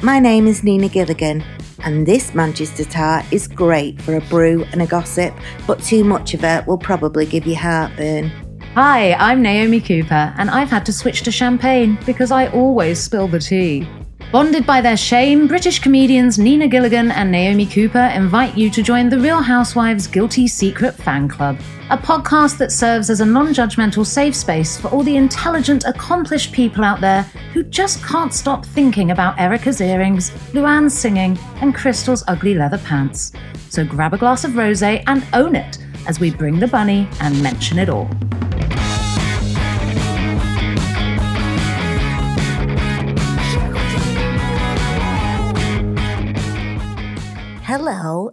My name is Nina Gilligan, and this Manchester tart is great for a brew and a gossip, but too much of it will probably give you heartburn. Hi, I'm Naomi Cooper, and I've had to switch to champagne because I always spill the tea. Bonded by their shame, British comedians Nina Gilligan and Naomi Cooper invite you to join the Real Housewives Guilty Secret Fan Club, a podcast that serves as a non judgmental safe space for all the intelligent, accomplished people out there who just can't stop thinking about Erika's earrings, Luann's singing, and Crystal's ugly leather pants. So grab a glass of rose and own it as we bring the bunny and mention it all.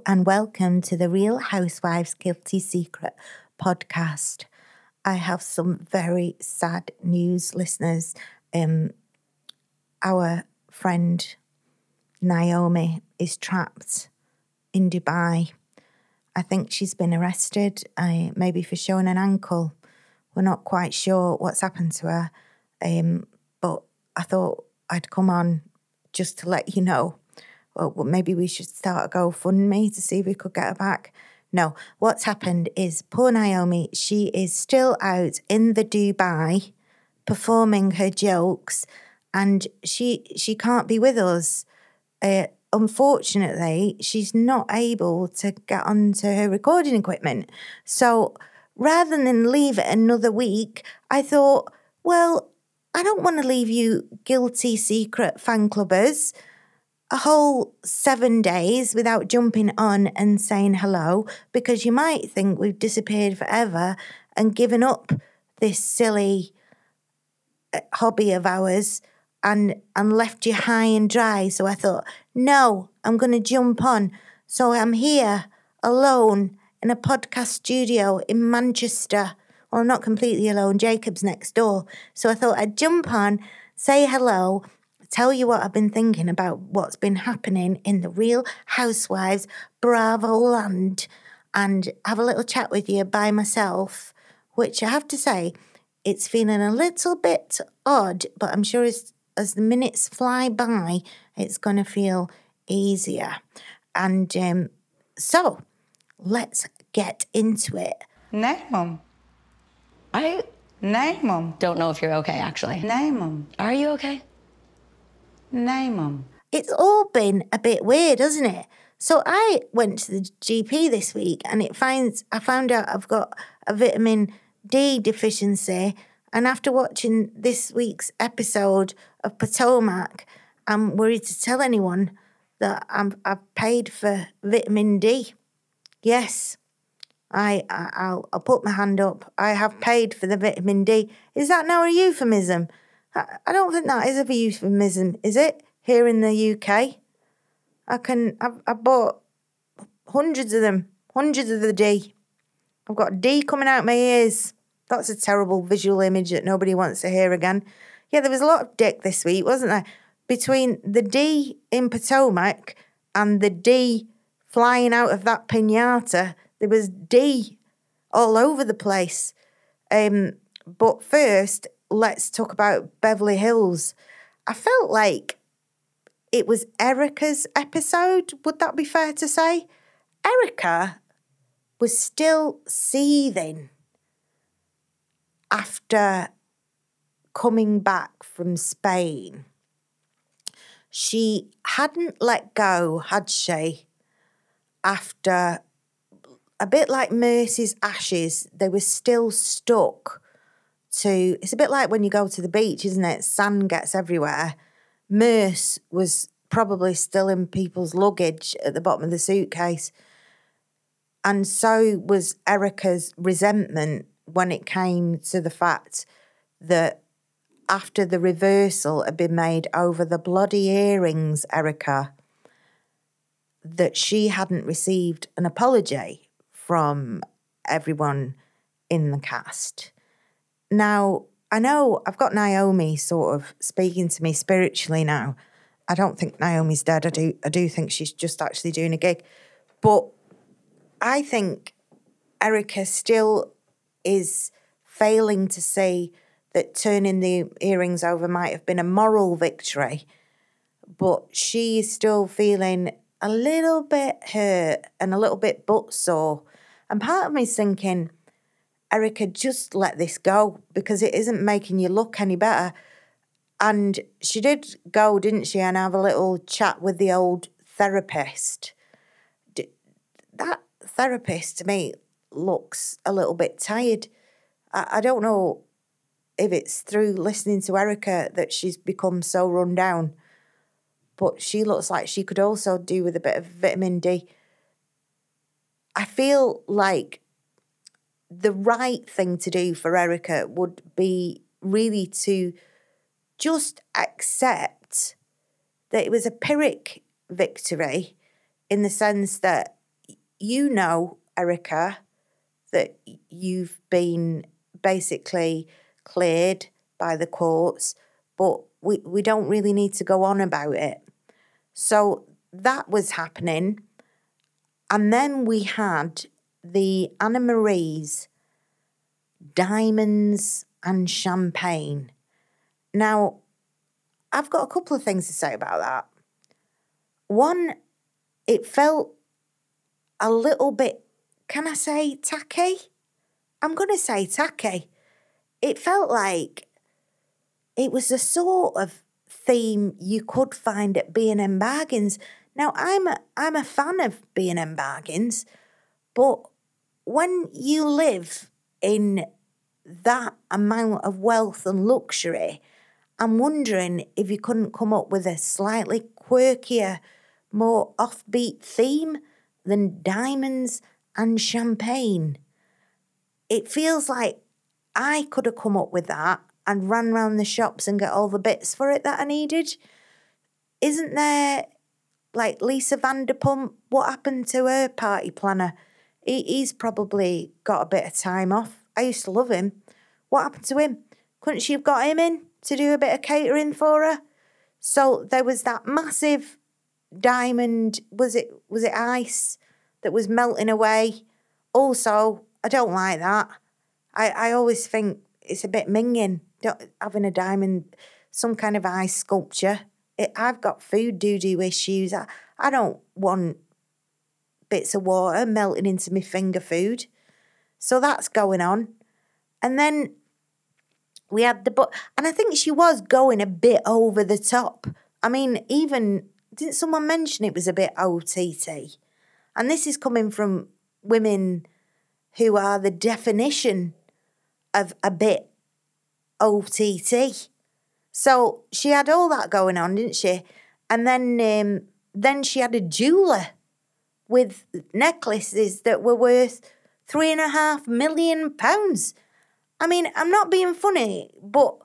And welcome to the Real Housewives Guilty Secret podcast. I have some very sad news, listeners. Um, our friend Naomi is trapped in Dubai. I think she's been arrested, uh, maybe for showing an ankle. We're not quite sure what's happened to her, um, but I thought I'd come on just to let you know well, maybe we should start a GoFundMe to see if we could get her back. No, what's happened is poor Naomi, she is still out in the Dubai performing her jokes and she she can't be with us. Uh, unfortunately, she's not able to get onto her recording equipment. So rather than leave it another week, I thought, well, I don't want to leave you guilty secret fan clubbers a whole seven days without jumping on and saying hello because you might think we've disappeared forever and given up this silly uh, hobby of ours and and left you high and dry. So i thought no i'm going to jump on. So i'm here alone in a podcast studio in manchester. Well not completely alone jacob's next door. So i thought i'd jump on say hello tell you what I've been thinking about what's been happening in the real housewives Bravo land and have a little chat with you by myself, which I have to say, it's feeling a little bit odd, but I'm sure as, as the minutes fly by, it's going to feel easier. And um, so let's get into it. No, Mum. I No, Mum. don't know if you're okay, actually. No, Mum. Are you okay? No, them. It's all been a bit weird, hasn't it? So I went to the GP this week and it finds I found out I've got a vitamin D deficiency and after watching this week's episode of Potomac, I'm worried to tell anyone that I'm I've paid for vitamin D. Yes. I, I I'll I'll put my hand up. I have paid for the vitamin D. Is that now a euphemism? I, I don't think that is a euphemism, is it? Here in the UK, I can. I've, I bought hundreds of them, hundreds of the D. I've got D coming out my ears. That's a terrible visual image that nobody wants to hear again. Yeah, there was a lot of dick this week, wasn't there? Between the D in Potomac and the D flying out of that pinata, there was D all over the place. Um, but first, let's talk about Beverly Hills. I felt like it was Erika's episode. Would that be fair to say? Erika was still seething after coming back from Spain. She hadn't let go, had she? After a bit like Merce's ashes, they were still stuck to it's a bit like when you go to the beach, isn't it? Sand gets everywhere. Merce was probably still in people's luggage at the bottom of the suitcase. And so was Erika's resentment when it came to the fact that after the reversal had been made over the bloody earrings, Erika, that she hadn't received an apology from everyone in the cast. Now, I know I've got Naomi sort of speaking to me spiritually now. I don't think Naomi's dead. I do I do think she's just actually doing a gig. But I think Erika still is failing to see that turning the earrings over might have been a moral victory. but she's still feeling a little bit hurt and a little bit butt sore. And part of me's thinking, Erika, just let this go because it isn't making you look any better. And she did go, didn't she, and have a little chat with the old therapist. That therapist to me looks a little bit tired. I, I don't know if it's through listening to Erika that she's become so run down, but she looks like she could also do with a bit of vitamin D. I feel like the right thing to do for Erika would be really to just accept that it was a Pyrrhic victory in the sense that you know, Erika, that you've been basically cleared by the courts, but we, we don't really need to go on about it. So that was happening. And then we had the Anna Marie's diamonds and champagne. Now, I've got a couple of things to say about that. One, it felt a little bit, can I say tacky? I'm going to say tacky. It felt like it was the sort of theme you could find at B&M Bargains. Now, I'm a, I'm a fan of B&M Bargains, but when you live in that amount of wealth and luxury, I'm wondering if you couldn't come up with a slightly quirkier, more offbeat theme than diamonds and champagne. It feels like I could have come up with that and ran round the shops and get all the bits for it that I needed. Isn't there like Lisa Vanderpump? What happened to her party planner? He, he's probably got a bit of time off. I used to love him. What happened to him? Couldn't she have got him in to do a bit of catering for her? So there was that massive diamond. Was it was it ice that was melting away? Also, I don't like that. I, I always think it's a bit minging don't, having a diamond, some kind of ice sculpture. It, I've got food doo doo issues. I, I don't want bits of water melting into my finger food. So that's going on. And then we had the but and I think she was going a bit over the top. I mean, even didn't someone mention it was a bit OTT? And this is coming from women who are the definition of a bit OTT. So she had all that going on, didn't she? And then um, then she had a jeweler with necklaces that were worth three and a half million pounds. I mean, I'm not being funny, but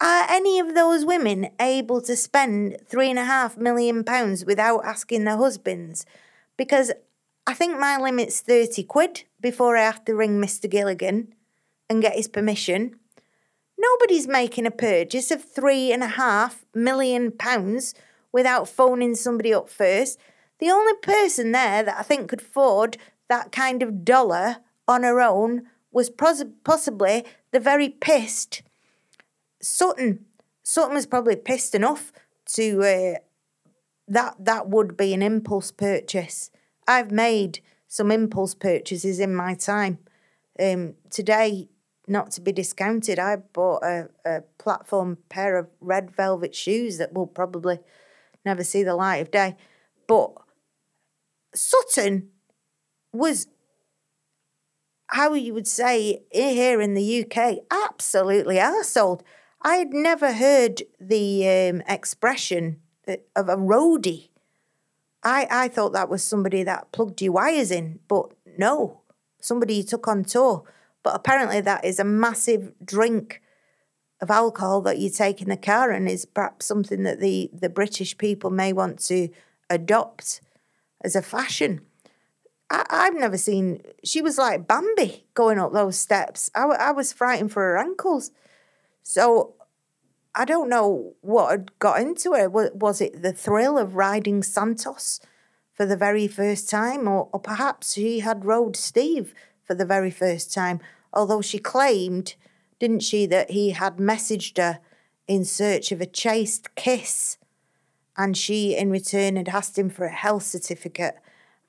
are any of those women able to spend three and a half million pounds without asking their husbands? Because I think my limit's 30 quid before I have to ring Mr. Gilligan and get his permission. Nobody's making a purchase of three and a half million pounds without phoning somebody up first. The only person there that I think could afford that kind of dollar on her own was pos- possibly the very pissed Sutton. Sutton was probably pissed enough to uh, that that would be an impulse purchase. I've made some impulse purchases in my time. Um, today, not to be discounted, I bought a, a platform pair of red velvet shoes that will probably never see the light of day. But Sutton was, how you would say here in the UK, absolutely arsehold. I had never heard the um, expression of a roadie. I, I thought that was somebody that plugged your wires in, but no, somebody you took on tour. But apparently, that is a massive drink of alcohol that you take in the car and is perhaps something that the, the British people may want to adopt as a fashion. I, I've never seen, she was like Bambi going up those steps. I, I was frightened for her ankles. So I don't know what had got into her. Was, was it the thrill of riding Santos for the very first time? Or, or perhaps she had rode Steve for the very first time, although she claimed, didn't she, that he had messaged her in search of a chaste kiss. And she, in return, had asked him for a health certificate.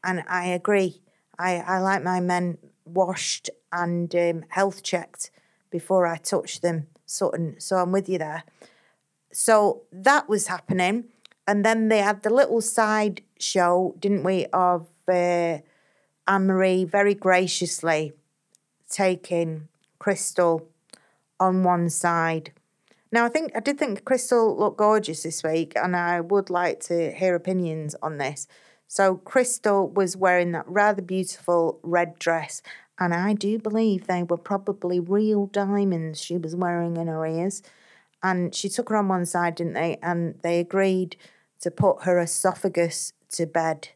And I agree. I, I like my men washed and um, health checked before I touch them. Sutton. So I'm with you there. So that was happening. And then they had the little side show, didn't we, of uh, Anne Marie very graciously taking Crystal on one side. Now, I think I did think Crystal looked gorgeous this week, and I would like to hear opinions on this. So, Crystal was wearing that rather beautiful red dress, and I do believe they were probably real diamonds she was wearing in her ears. And she took her on one side, didn't they? And they agreed to put her esophagus to bed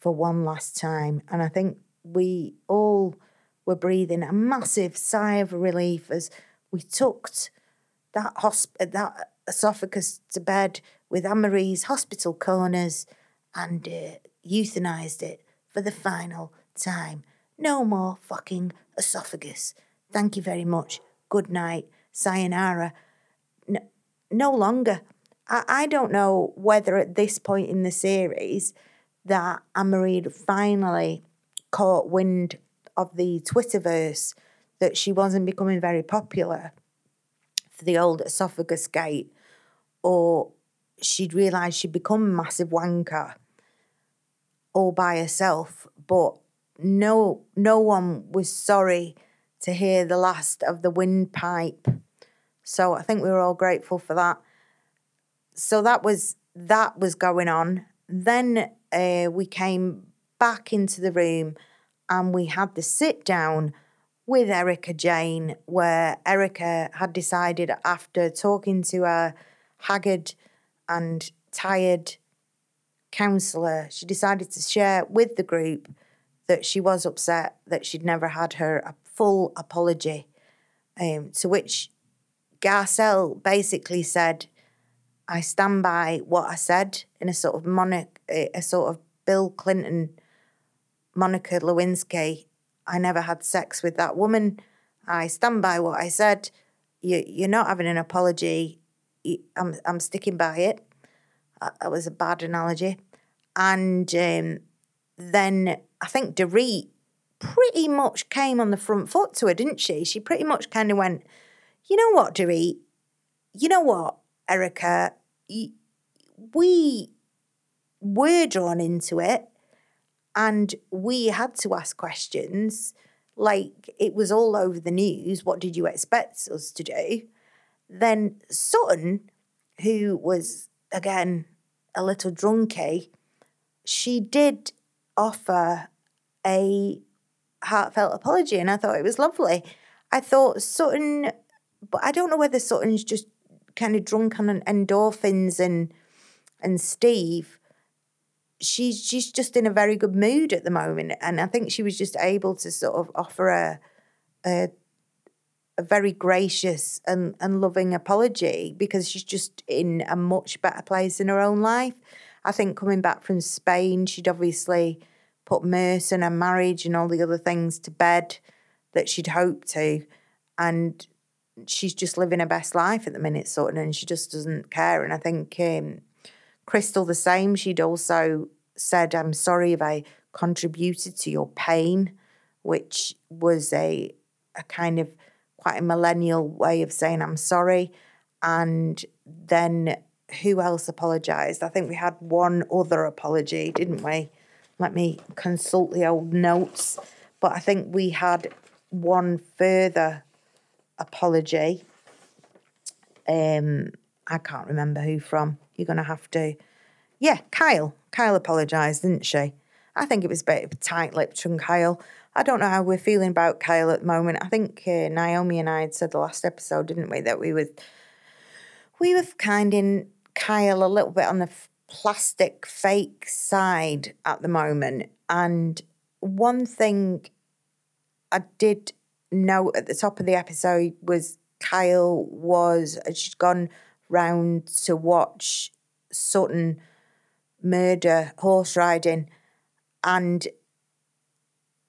for one last time. And I think we all were breathing a massive sigh of relief as we tucked that hosp- that esophagus to bed with Anne-Marie's hospital corners and uh, euthanized it for the final time. No more fucking esophagus. Thank you very much. Good night. Sayonara. No, no longer. I, I don't know whether at this point in the series that Anne-Marie finally caught wind of the Twitterverse that she wasn't becoming very popular the old esophagus gate, or she'd realised she'd become a massive wanker all by herself, but no no one was sorry to hear the last of the windpipe. So I think we were all grateful for that. So that was that was going on. Then uh, we came back into the room and we had the sit down with Erika Jayne, where Erika had decided after talking to her haggard and tired counsellor, she decided to share with the group that she was upset that she'd never had her full apology. Um, to which Garcelle basically said, I stand by what I said in a sort of Monica, a sort of Bill Clinton, Monica Lewinsky. I never had sex with that woman. I stand by what I said. You, you're not having an apology. I'm, I'm sticking by it. That was a bad analogy. And um, then I think Dorit pretty much came on the front foot to her, didn't she? She pretty much kind of went, you know what, Dorit? You know what, Erika? We were drawn into it and we had to ask questions. Like it was all over the news. What did you expect us to do? Then Sutton, who was again a little drunky, she did offer a heartfelt apology, and I thought it was lovely. I thought Sutton, but I don't know whether Sutton's just kind of drunk on endorphins and and Steve. She's she's just in a very good mood at the moment, and I think she was just able to sort of offer a a, a very gracious and, and loving apology because she's just in a much better place in her own life. I think coming back from Spain, she'd obviously put Merce and her marriage and all the other things to bed that she'd hoped to. And she's just living her best life at the minute, sort of, and she just doesn't care. And I think um, Crystal, the same, she'd also said, I'm sorry if I contributed to your pain, which was a, a kind of quite a millennial way of saying I'm sorry. And then who else apologised? I think we had one other apology, didn't we? let me consult the old notes. But I think we had one further apology. Um, I can't remember who from. You're going to have to. Yeah, Kyle. Kyle apologised, didn't she? I think it was a bit tight lipped from Kyle. I don't know how we're feeling about Kyle at the moment. I think uh, Naomi and I had said the last episode, didn't we, that we were we were kind in Kyle a little bit on the plastic fake side at the moment. And one thing I did know at the top of the episode was Kyle was she'd gone round to watch Sutton murder horse riding and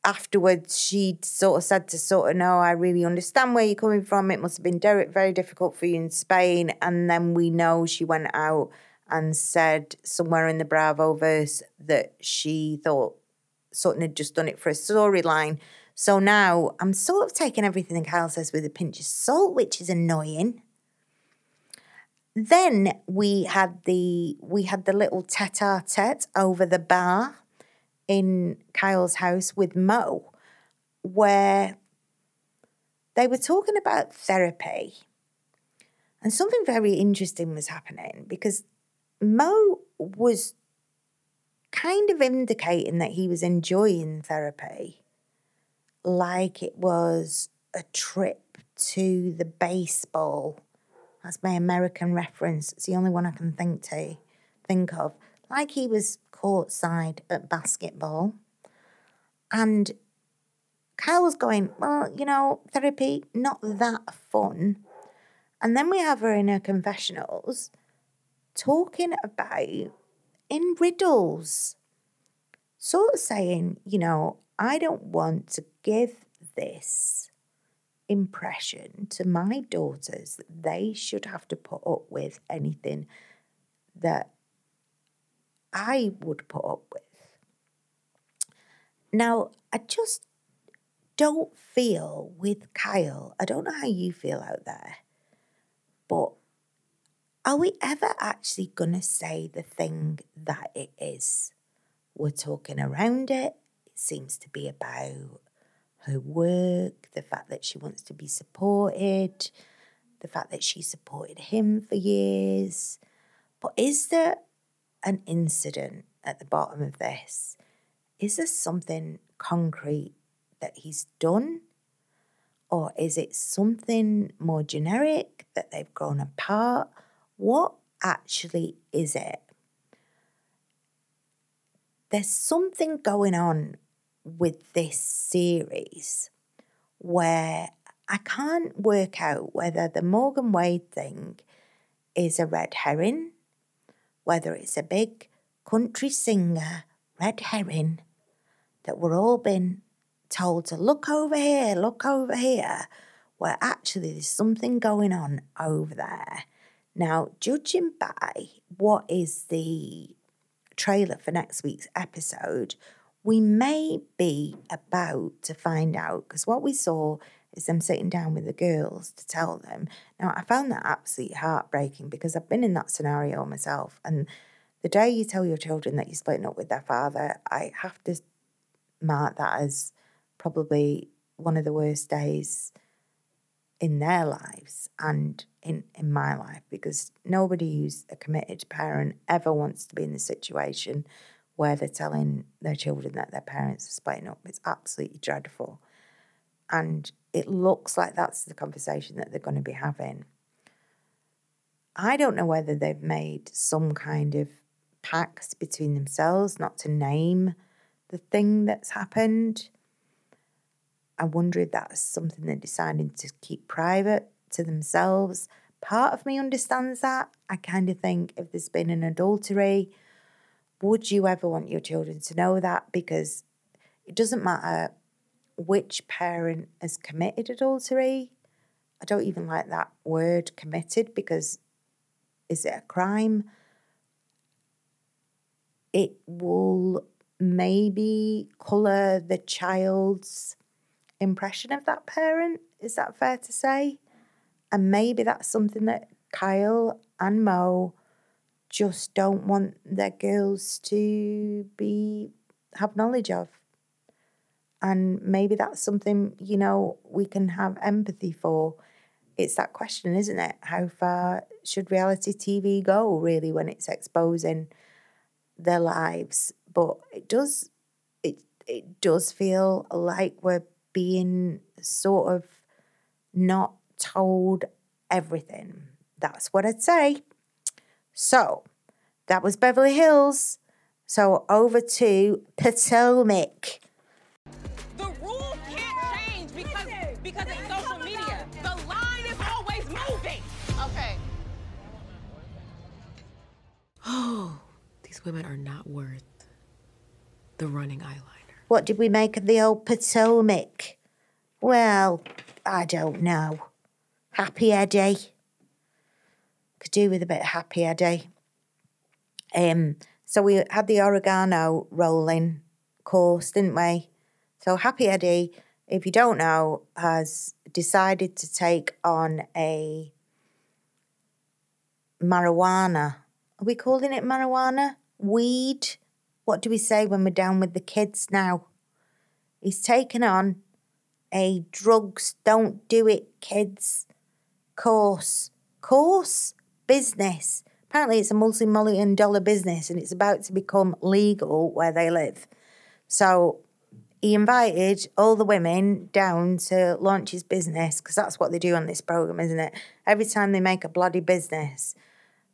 afterwards she sort of said to Sutton, "No, I really understand where you're coming from. It must have been very, difficult for you in Spain." And then we know she went out and said somewhere in the Bravo verse that she thought Sutton had just done it for a storyline. So now I'm sort of taking everything Kyle says with a pinch of salt, which is annoying. Then we had the we had the little tete-a-tete over the bar in Kyle's house with Mo, where they were talking about therapy. And something very interesting was happening because Mo was kind of indicating that he was enjoying therapy like it was a trip to the baseball. That's my American reference. It's the only one I can think to think of. Like he was courtside at basketball. And Kyle was going, Well, you know, therapy, not that fun. And then we have her in her confessionals talking about in riddles, sort of saying, you know, I don't want to give this impression to my daughters that they should have to put up with anything that I would put up with. Now, I just don't feel with Kyle, I don't know how you feel out there, but are we ever actually going to say the thing that it is? We're talking around it. It seems to be about her work, the fact that she wants to be supported, the fact that she supported him for years. But is there an incident at the bottom of this? Is there something concrete that he's done? Or is it something more generic that they've grown apart? What actually is it? There's something going on with this series where I can't work out whether the Morgan Wade thing is a red herring, whether it's a big country singer red herring that we're all been told to look over here, look over here, where actually there's something going on over there. Now, judging by what is the trailer for next week's episode, we may be about to find out because what we saw is them sitting down with the girls to tell them. Now, I found that absolutely heartbreaking because I've been in that scenario myself. And the day you tell your children that you're splitting up with their father, I have to mark that as probably one of the worst days in their lives and in, in my life because nobody who's a committed parent ever wants to be in the situation where they're telling their children that their parents are splitting up. It's absolutely dreadful. And it looks like that's the conversation that they're going to be having. I don't know whether they've made some kind of pact between themselves not to name the thing that's happened. I wonder if that's something they're deciding to keep private to themselves. Part of me understands that. I kind of think if there's been an adultery, would you ever want your children to know that? Because it doesn't matter which parent has committed adultery. I don't even like that word committed because is it a crime? It will maybe colour the child's impression of that parent. Is that fair to say? And maybe that's something that Kyle and Mo just don't want their girls to be have knowledge of. And maybe that's something, you know, we can have empathy for. It's that question, isn't it? How far should reality TV go, really, when it's exposing their lives? But it does it it does feel like we're being sort of not told everything. That's what I'd say. So that was Beverly Hills. So over to Potomac. The rules can't change because because it's social media. The line is always moving. Okay. Oh, these women are not worth the running eyeliner. What did we make of the old Potomac? Well, I don't know. Happy Eddie. Could do with a bit of happy Eddie. Um, so we had the oregano rolling course, didn't we? So Happy Eddie, if you don't know, has decided to take on a marijuana. Are we calling it marijuana? Weed? What do we say when we're down with the kids now? He's taken on a drugs don't do it kids course. Course? Business. Apparently, it's a multi million dollar business and it's about to become legal where they live. So he invited all the women down to launch his business because that's what they do on this program, isn't it? Every time they make a bloody business,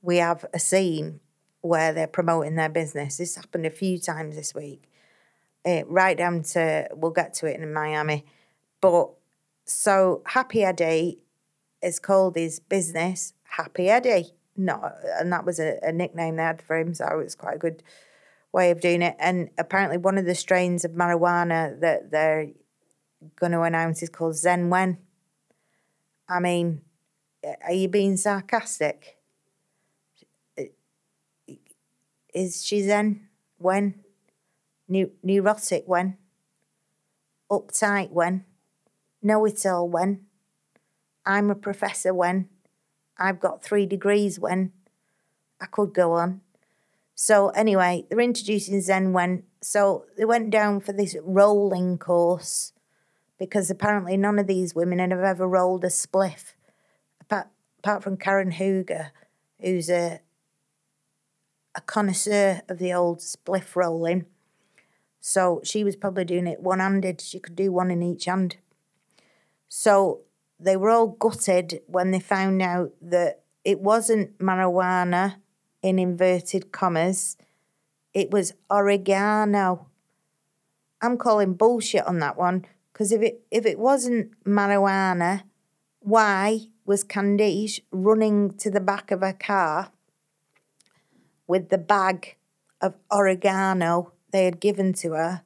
we have a scene where they're promoting their business. This happened a few times this week, uh, right down to we'll get to it in Miami. But so Happy Eddie is called his business Happy Eddie. No, and that was a, a nickname they had for him, so it was quite a good way of doing it. And apparently, one of the strains of marijuana that they're going to announce is called Zen Wen. I mean, are you being sarcastic? Is she Zen when? Neu- neurotic when? Uptight when? Know it all when? I'm a professor when? I've got three degrees when? I could go on. So anyway, they're introducing Zen when so they went down for this rolling course because apparently none of these women had ever rolled a spliff apart, apart from Karen Huger, who's a a connoisseur of the old spliff rolling. So she was probably doing it one handed. She could do one in each hand. So they were all gutted when they found out that it wasn't marijuana in inverted commas, it was oregano. I'm calling bullshit on that one because if it if it wasn't marijuana, why was Candiace running to the back of her car with the bag of oregano they had given to her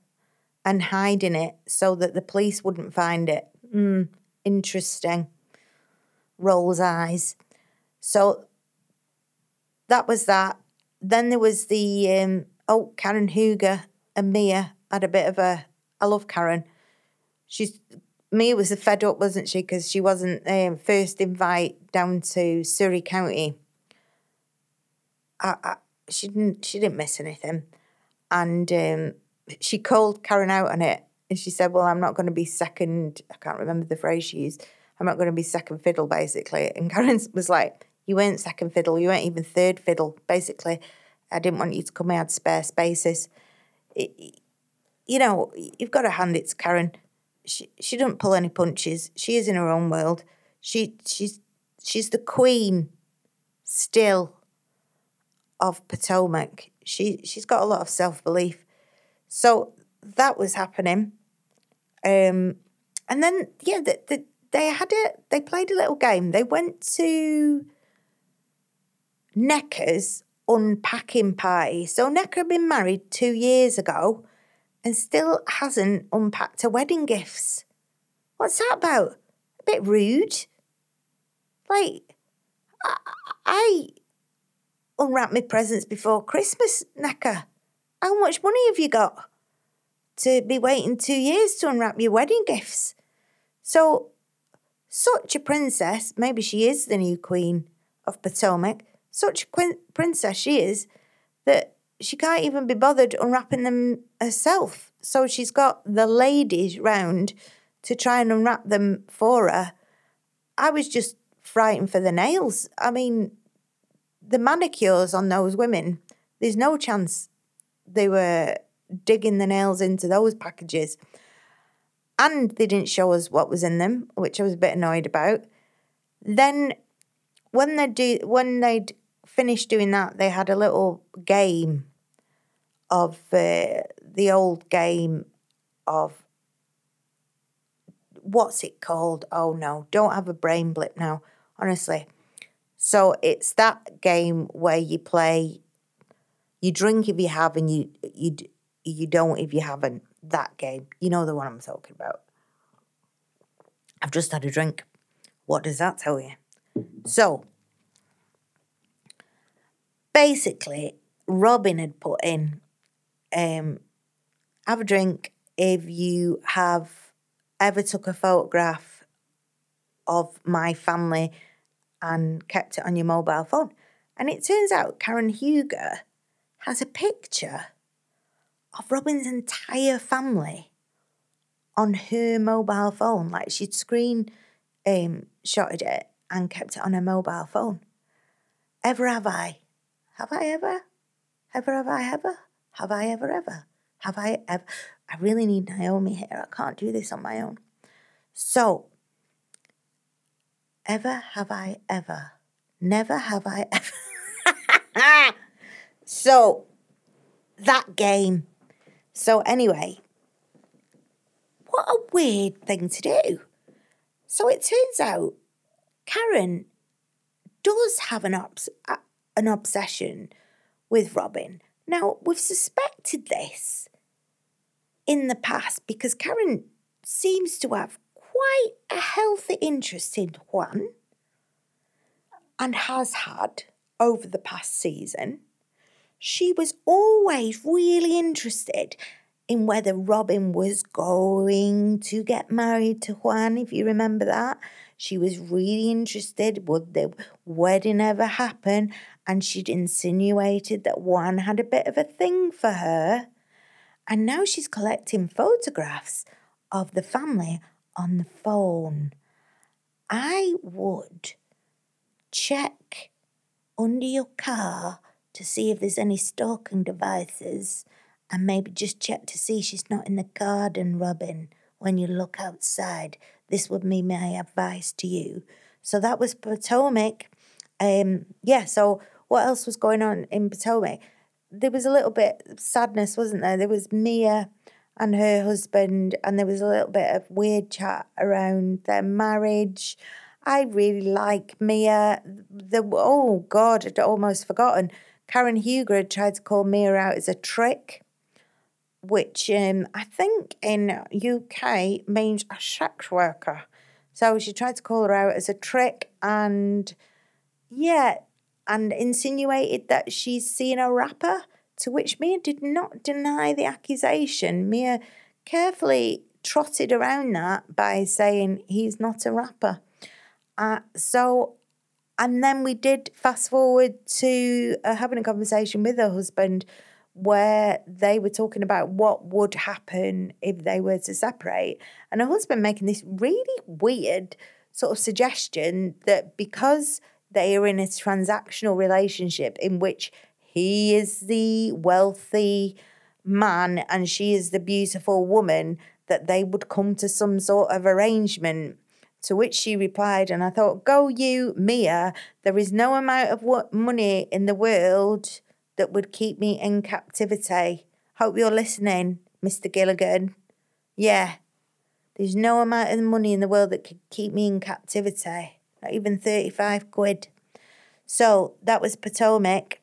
and hiding it so that the police wouldn't find it? Hmm, interesting. Rolls eyes. So that was that. Then there was the um, oh Karen Huger and Mia had a bit of a. I love Karen. She's Mia was fed up, wasn't she? Because she wasn't um, first invite down to Surry County. I, I, she didn't. She didn't miss anything, and um, she called Karen out on it, and she said, "Well, I'm not going to be second. I can't remember the phrase she used. I'm not going to be second fiddle, basically." And Karen was like, you weren't second fiddle, you weren't even third fiddle. Basically, I didn't want you to come. out spare spaces. It, you know, you've got to hand it to Karen. She she doesn't pull any punches. She is in her own world. She she's she's the queen still of Potomac. She she's got a lot of self belief. So that was happening. Um, and then yeah, the, the, they had it. They played a little game. They went to Necker's unpacking party. So Necker had been married two years ago and still hasn't unpacked her wedding gifts. What's that about? A bit rude. Like, I, I unwrapped my presents before Christmas, Necker. How much money have you got to be waiting two years to unwrap your wedding gifts? So, such a princess, maybe she is the new queen of Potomac, such a quin- princess she is that she can't even be bothered unwrapping them herself. So she's got the ladies round to try and unwrap them for her. I was just frightened for the nails. I mean, the manicures on those women, there's no chance they were digging the nails into those packages. And they didn't show us what was in them, which I was a bit annoyed about. Then when they do when they'd finished doing that, they had a little game of uh, the old game of what's it called? Oh no, don't have a brain blip now, honestly. So it's that game where you play, you drink if you have, and you you you don't if you haven't. That game, you know the one I'm talking about. I've just had a drink. What does that tell you? So basically, Robyn had put in, um, have a drink if you have ever took a photograph of my family and kept it on your mobile phone. And it turns out Karen Huger has a picture of Robyn's entire family on her mobile phone. Like she'd screen um, shotted it and kept it on her mobile phone. Ever have I? Have I ever? Ever have I ever? Have I ever ever? Have I ever? I really need Naomi here. I can't do this on my own. So, ever have I ever? Never have I ever. so, that game. So, anyway, what a weird thing to do. So, it turns out Karen does have an, obs- an obsession with Robyn. Now, we've suspected this in the past because Karen seems to have quite a healthy interest in Juan and has had over the past season. She was always really interested in whether Robyn was going to get married to Juan, if you remember that. She was really interested, would the wedding ever happen? And she'd insinuated that Juan had a bit of a thing for her. And now she's collecting photographs of the family on the phone. I would check under your car to see if there's any stalking devices and maybe just check to see she's not in the garden, Robyn, when you look outside. This would be my advice to you. So that was Potomac. Um, yeah, so what else was going on in Potomac? There was a little bit of sadness, wasn't there? There was Mia and her husband, and there was a little bit of weird chat around their marriage. I really like Mia. The oh God, I'd almost forgotten. Karen Huger tried to call Mia out as a trick, which um, I think in UK means a sex worker. So she tried to call her out as a trick, and yeah, and insinuated that she's seen a rapper. To which Mia did not deny the accusation. Mia carefully trotted around that by saying he's not a rapper. Uh, so, and then we did fast forward to uh, having a conversation with her husband where they were talking about what would happen if they were to separate. And her husband making this really weird sort of suggestion that because they are in a transactional relationship in which he is the wealthy man and she is the beautiful woman, that they would come to some sort of arrangement. To which she replied, and I thought, Go you, Mia, there is no amount of wo- money in the world that would keep me in captivity. Hope you're listening, Mr. Gilligan. Yeah, there's no amount of money in the world that could keep me in captivity, not even 35 quid. So that was Potomac.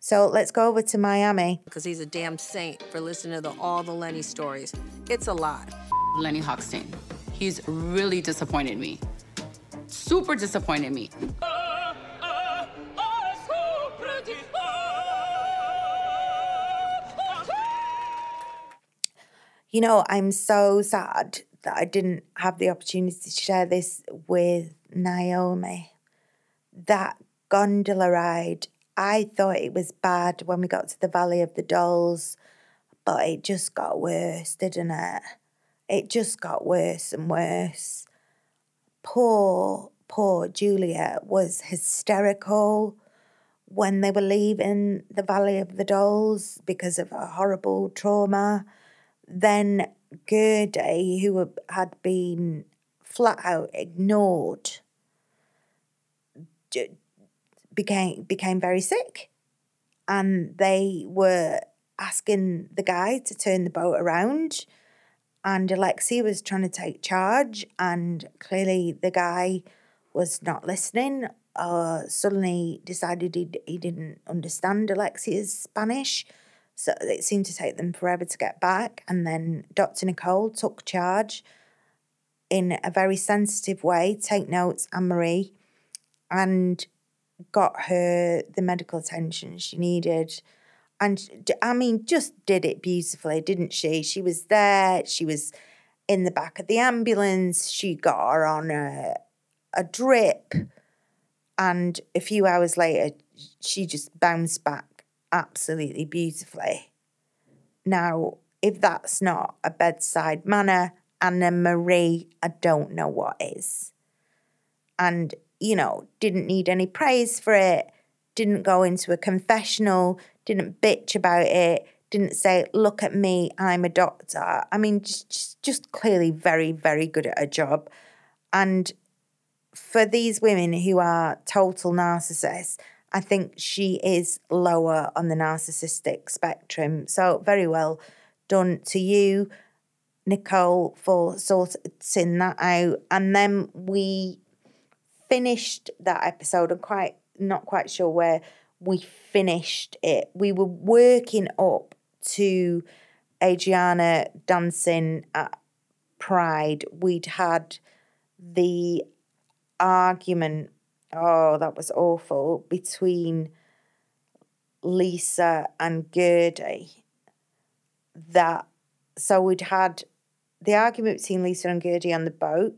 So let's go over to Miami. because he's a damn saint for listening to the, all the Lenny stories. It's a lot. Lenny Hochstein. He's really disappointed me. Super disappointed me. You know, I'm so sad that I didn't have the opportunity to share this with Naomi. That gondola ride, I thought it was bad when we got to the Valley of the Dolls, but it just got worse, didn't it? It just got worse and worse. Poor, poor Julia was hysterical when they were leaving the Valley of the Dolls because of a horrible trauma. Then Guerdy, who had been flat out ignored, became became very sick, and they were asking the guy to turn the boat around, and Alexia was trying to take charge, and clearly the guy was not listening. Uh, suddenly decided he he didn't understand Alexia's Spanish, so it seemed to take them forever to get back. And then Dr. Nicole took charge in a very sensitive way. Take notes, Anne Marie, and got her the medical attention she needed. And I mean, just did it beautifully, didn't she? She was there. She was in the back of the ambulance. She got her on a a drip, and a few hours later, she just bounced back absolutely beautifully. Now, if that's not a bedside manner, Anna Marie, I don't know what is. And, you know, didn't need any praise for it, didn't go into a confessional, didn't bitch about it, didn't say, look at me, I'm a doctor. I mean, just, just, clearly very, very good at her job. And for these women who are total narcissists, I think she is lower on the narcissistic spectrum. So, very well done to you, Nicole, for sorting that out. And then we finished that episode. I'm quite not quite sure where we finished it. We were working up to Adriana dancing at Pride. We'd had the argument, oh, that was awful, between Lisa and Guerdy. That so we'd had the argument between Lisa and Guerdy on the boat.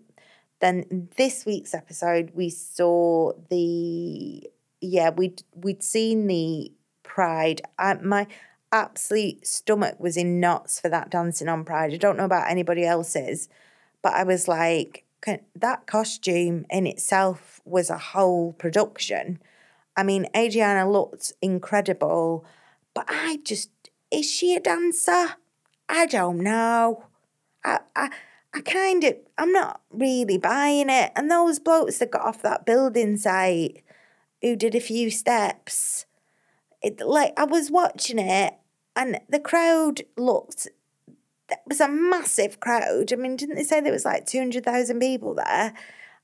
Then this week's episode, we saw the yeah we'd we'd seen the Pride. I, my absolute stomach was in knots for that dancing on Pride. I don't know about anybody else's, but I was like, that costume in itself was a whole production. I mean, Adriana looked incredible, but I just is she a dancer? I don't know. I, I, I kind of, I'm not really buying it. And those blokes that got off that building site who did a few steps, it like I was watching it and the crowd looked, there was a massive crowd. I mean, didn't they say there was like 200,000 people there?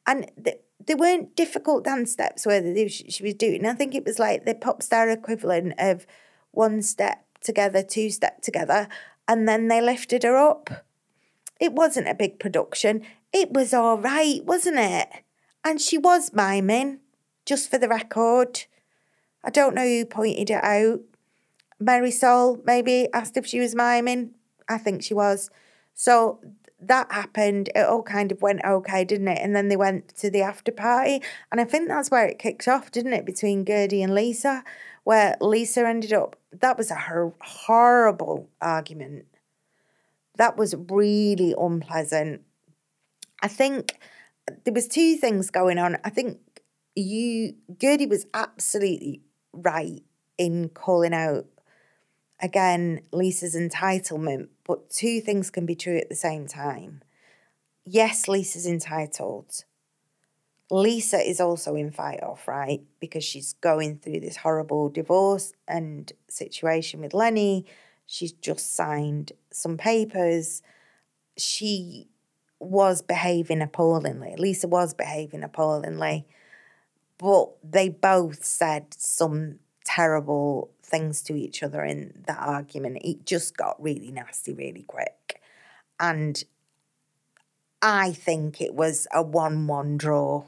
And the, they weren't difficult dance steps where she, she was doing. I think it was like the pop star equivalent of one step together, two step together, and then they lifted her up. It wasn't a big production. It was all right, wasn't it? And she was miming, just for the record. I don't know who pointed it out. Marysol maybe asked if she was miming. I think she was. So that happened. It all kind of went okay, didn't it? And then they went to the after party. And I think that's where it kicked off, didn't it? Between Guerdy and Lisa, where Lisa ended up, that was a hor- horrible argument. That was really unpleasant. I think there was two things going on. I think you, Guerdy was absolutely right in calling out again Lisa's entitlement, but two things can be true at the same time. Yes, Lisa's entitled. Lisa is also in fight off, right? Because she's going through this horrible divorce and situation with Lenny. She's just signed some papers. She was behaving appallingly. Lisa was behaving appallingly. But they both said some terrible things to each other in that argument. It just got really nasty really quick. And I think it was a 1 1 draw.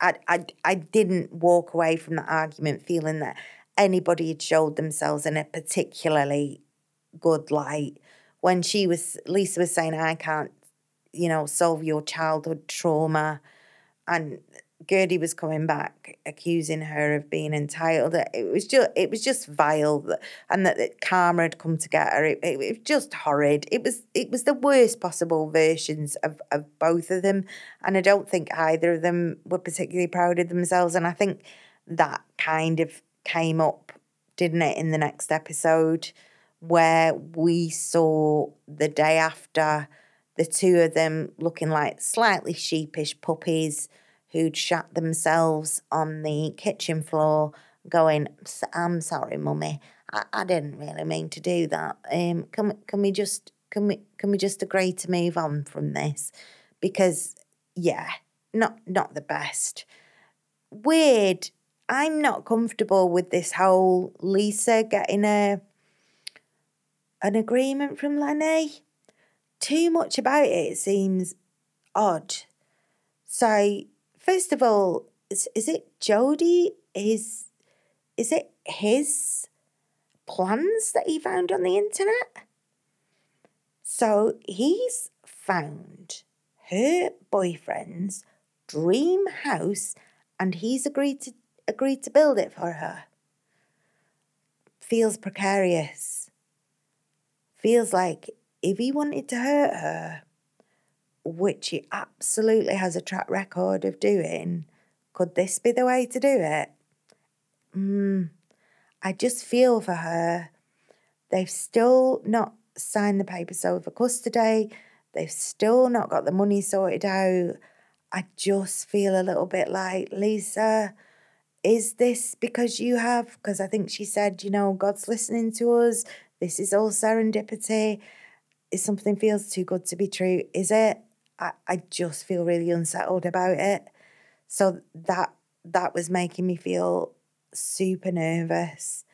I, I, I didn't walk away from that argument feeling that anybody had showed themselves in a particularly good light. When she was, Lisa was saying, I can't, you know, solve your childhood trauma. And Guerdy was coming back accusing her of being entitled. It was just it was just vile, and that, that karma had come to get her. It, it, it, was just horrid. It was it was the worst possible versions of of both of them, and I don't think either of them were particularly proud of themselves. And I think that kind of came up, didn't it, in the next episode, where we saw the day after the two of them looking like slightly sheepish puppies who'd shut themselves on the kitchen floor going, I'm sorry, mummy. I, I didn't really mean to do that. Um, can can we just can we can we just agree to move on from this? Because yeah, not not the best. Weird. I'm not comfortable with this whole Lisa getting a an agreement from Lenny. Too much about it, it seems odd. So first of all, is, is it Jody? Is is it his plans that he found on the internet. So he's found her boyfriend's dream house and he's agreed to agreed to build it for her. Feels precarious. Feels like if he wanted to hurt her, which he absolutely has a track record of doing, could this be the way to do it? Mm, I just feel for her. They've still not signed the papers over custody. They've still not got the money sorted out. I just feel a little bit like, Lisa, is this because you have? Because I think she said, you know, God's listening to us. This is all serendipity. If something feels too good to be true, is it? I, I just feel really unsettled about it. So that that was making me feel super nervous.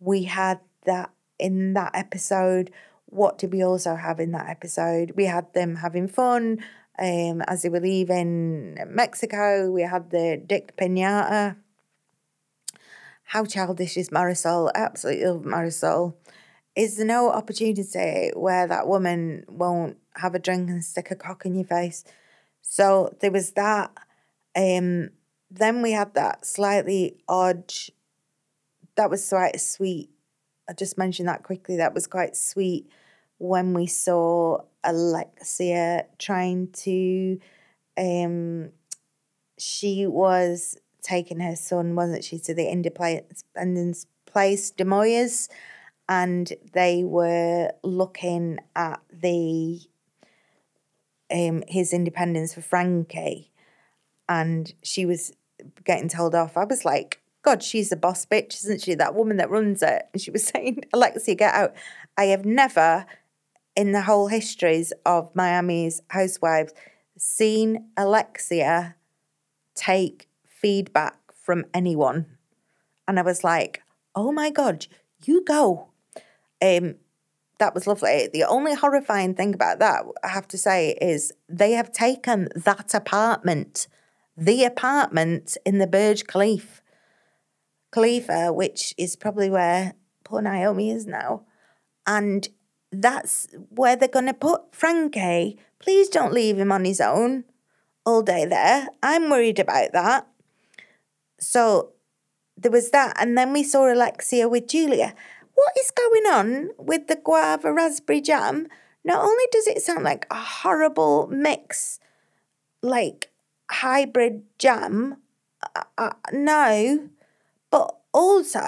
We had that in that episode. What did we also have in that episode? We had them having fun um, as they were leaving Mexico. We had the Dick Pinata. How childish is Marysol? Absolutely love Marysol. Is there no opportunity where that woman won't have a drink and stick a cock in your face? So there was that. Um, then we had that slightly odd, that was quite sweet. I just mentioned that quickly. That was quite sweet when we saw Alexia trying to, um, she was taking her son, wasn't she, to the Independence Place, Des Moines, and they were looking at the um his independence for Frankie, and she was getting told off. I was like, God, she's a boss bitch, isn't she? That woman that runs it. And she was saying, Alexia, get out. I have never, in the whole histories of Miami's housewives, seen Alexia take feedback from anyone. And I was like, oh my God, you go. Um, that was lovely. The only horrifying thing about that, I have to say, is they have taken that apartment, the apartment in the Burj Khalifa, Khalifa, which is probably where poor Naomi is now. And that's where they're going to put Frankie. Please don't leave him on his own all day there. I'm worried about that. So there was that. And then we saw Alexia with Julia. What is going on with the guava raspberry jam? Not only does it sound like a horrible mix, like hybrid jam, uh, uh, no, but also,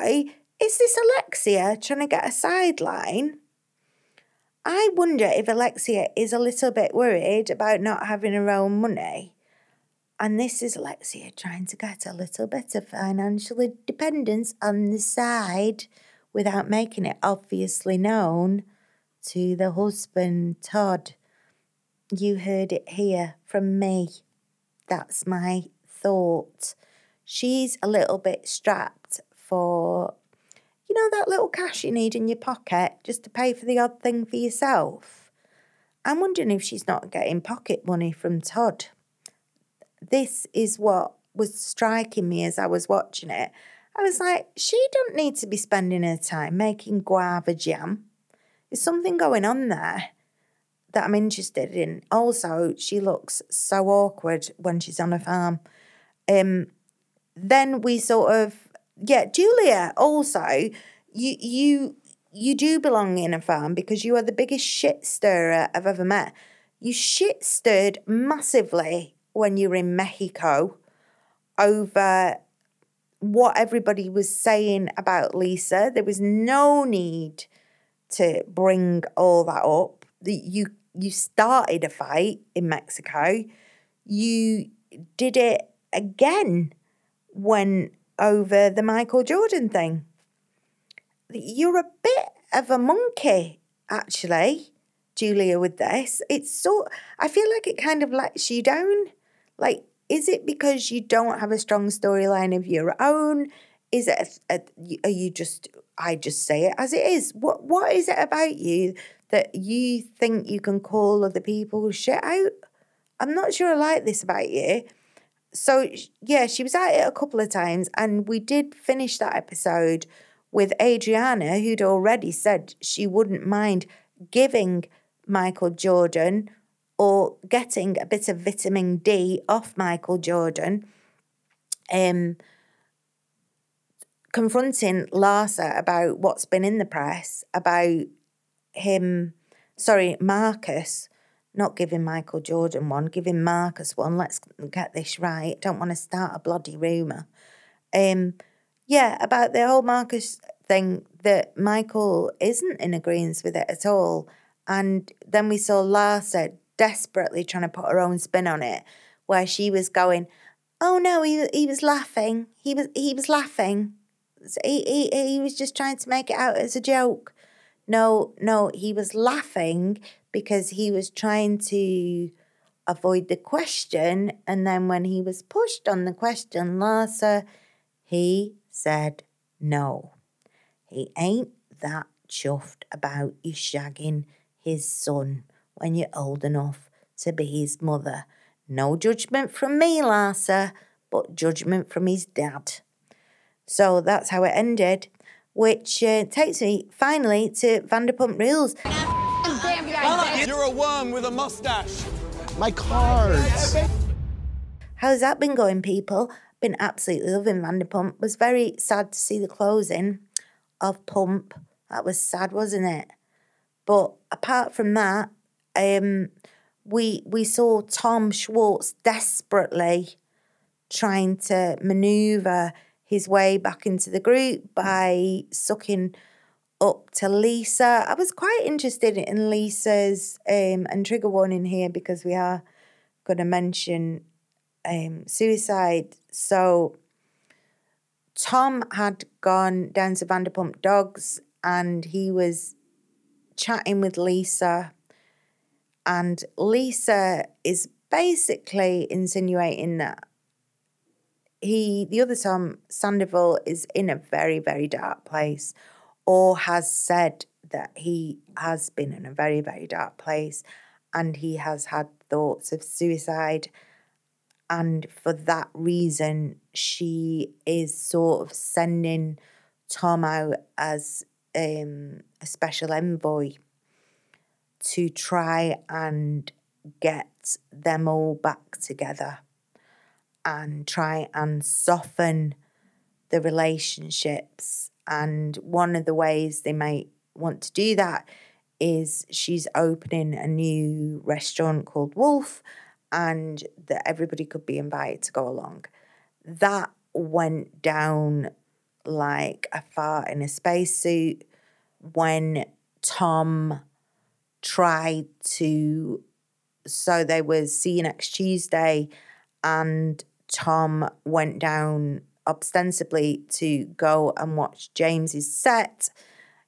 is this Alexia trying to get a sideline? I wonder if Alexia is a little bit worried about not having her own money. And this is Alexia trying to get a little bit of financial independence on the side without making it obviously known to the husband, Todd. You heard it here from me. That's my thought. She's a little bit strapped for, you know, that little cash you need in your pocket just to pay for the odd thing for yourself. I'm wondering if she's not getting pocket money from Todd. This is what was striking me as I was watching it. I was like, she don't need to be spending her time making guava jam. There's something going on there that I'm interested in. Also, she looks so awkward when she's on a farm. Um, then we sort of yeah, Julia also you you you do belong in a farm because you are the biggest shit stirrer I've ever met. You shit stirred massively when you were in Mexico over what everybody was saying about Lisa. There was no need to bring all that up. You you started a fight in Mexico. You did it again when over the Michael Jordan thing. You're a bit of a monkey, actually, Julia, with this. It's so, I feel like it kind of lets you down. Like, is it because you don't have a strong storyline of your own? Is it, a, a, are you just, I just say it as it is? What What is it about you that you think you can call other people shit out? I'm not sure I like this about you so yeah, she was at it a couple of times, and we did finish that episode with Adriana, who'd already said she wouldn't mind giving Michael Jordan or getting a bit of vitamin D off Michael Jordan, um, confronting Larsa about what's been in the press about him, sorry, Marcus, not giving Michael Jordan one, giving Marcus one. Let's get this right. Don't want to start a bloody rumour. Um, yeah, about the whole Marcus thing that Michael isn't in agreement with it at all. And then we saw Larsa desperately trying to put her own spin on it, where she was going, "Oh no, he he was laughing. He was he was laughing. He he he was just trying to make it out as a joke." No, no, he was laughing because he was trying to avoid the question, and then when he was pushed on the question, Larsa, he said no. He ain't that chuffed about you shagging his son when you're old enough to be his mother. No judgment from me, Larsa, but judgment from his dad. So that's how it ended, which uh, takes me finally to Vanderpump Rules. You're a worm with a mustache. My cards. How's that been going, people? Been absolutely loving Vanderpump. Was very sad to see the closing of Pump. That was sad, wasn't it? But apart from that, um, we we saw Tom Schwartz desperately trying to maneuver his way back into the group by sucking up to Lisa. I was quite interested in Lisa's um, and trigger warning here because we are going to mention um, suicide. So Tom had gone down to Vanderpump Dogs and he was chatting with Lisa. And Lisa is basically insinuating that he, the other Tom Sandoval, is in a very, very dark place or has said that he has been in a very, very dark place and he has had thoughts of suicide. And for that reason, she is sort of sending Tom out as um, a special envoy to try and get them all back together and try and soften the relationships. And one of the ways they might want to do that is she's opening a new restaurant called Wolf and that everybody could be invited to go along. That went down like a fart in a spacesuit when Tom tried to. So they was see you next Tuesday, and Tom went down ostensibly to go and watch James's set.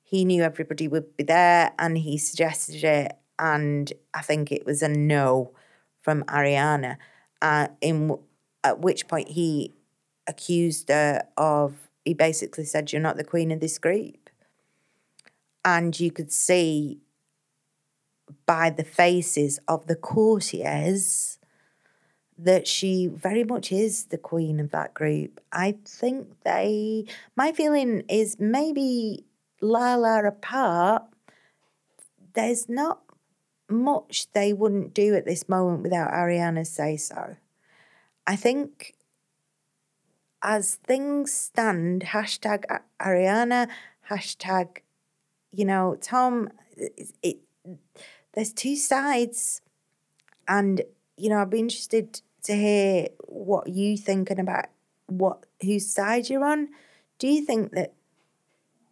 He knew everybody would be there, and he suggested it, and I think it was a no from Ariana. Uh, in at which point he accused her of. He basically said, "You're not the queen of this group," and you could see by the faces of the courtiers that she very much is the queen of that group. I think they, my feeling is maybe Lala apart, there's not much they wouldn't do at this moment without Ariana's say so. I think as things stand, hashtag Ariana, hashtag, you know, Tom, it, it, there's two sides. And, you know, I'd be interested to hear what you thinking about what whose side you're on. Do you think that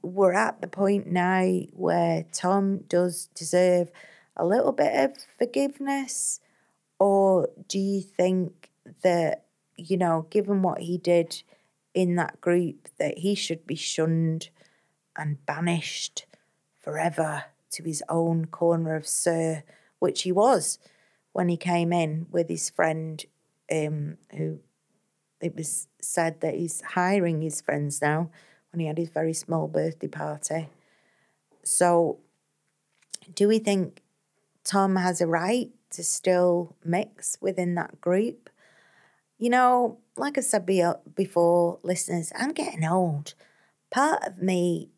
we're at the point now where Tom does deserve a little bit of forgiveness? Or do you think that, you know, given what he did in that group, that he should be shunned and banished forever to his own corner of SUR, which he was when he came in with his friend, um, who it was said that he's hiring his friends now when he had his very small birthday party. So, do we think Tom has a right to still mix within that group? You know, like I said before, listeners, I'm getting old. part of me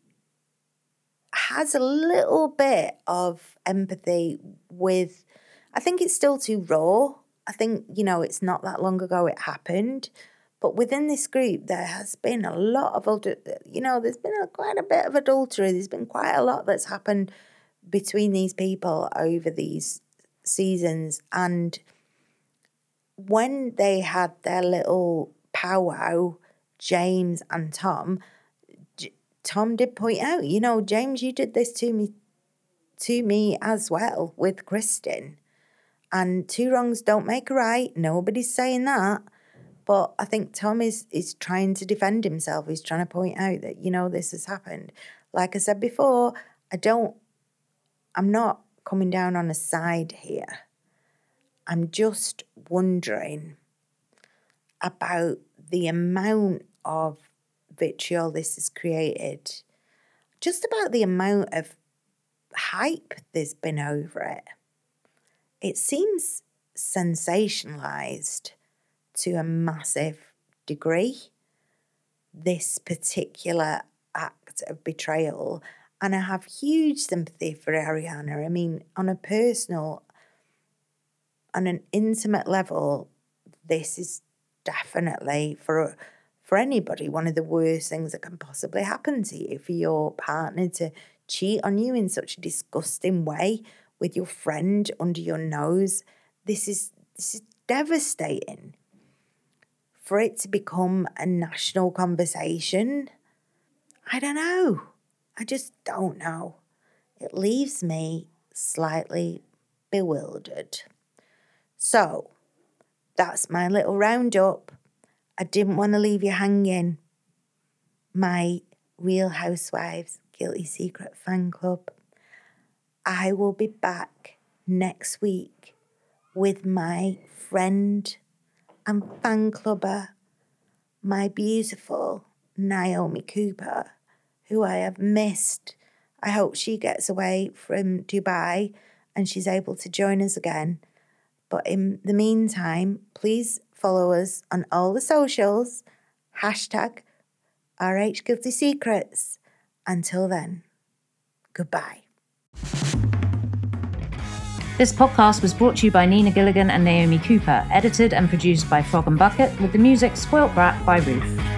has a little bit of empathy with, I think it's still too raw. I think, you know, it's not that long ago it happened. But within this group, there has been a lot of, you know, there's been a, quite a bit of adultery. There's been quite a lot that's happened between these people over these seasons. And when they had their little powwow, James and Tom, Tom did point out, you know, James, you did this to me, to me as well with Kristen, and two wrongs don't make a right. Nobody's saying that, but I think Tom is is trying to defend himself. He's trying to point out that you know this has happened. Like I said before, I don't. I'm not coming down on a side here. I'm just wondering about the amount of vitriol this has created, just about the amount of hype there's been over it. It seems sensationalized to a massive degree, this particular act of betrayal. And I have huge sympathy for Ariana. I mean, on a personal, on an intimate level, this is definitely for for anybody one of the worst things that can possibly happen to you for your partner to cheat on you in such a disgusting way with your friend under your nose. This is this is devastating. For it to become a national conversation i don't know. I just don't know. It leaves me slightly bewildered. So that's my little roundup. I didn't want to leave you hanging. My Real Housewives Guilty Secret fan club. I will be back next week with my friend and fan clubber, my beautiful Naomi Cooper, who I have missed. I hope she gets away from Dubai and she's able to join us again. But in the meantime, please follow us on all the socials, hashtag RH Guilty Secrets. Until then, goodbye. This podcast was brought to you by Nina Gilligan and Naomi Cooper, edited and produced by Frog and Bucket, with the music Spoilt Brat by Ruth.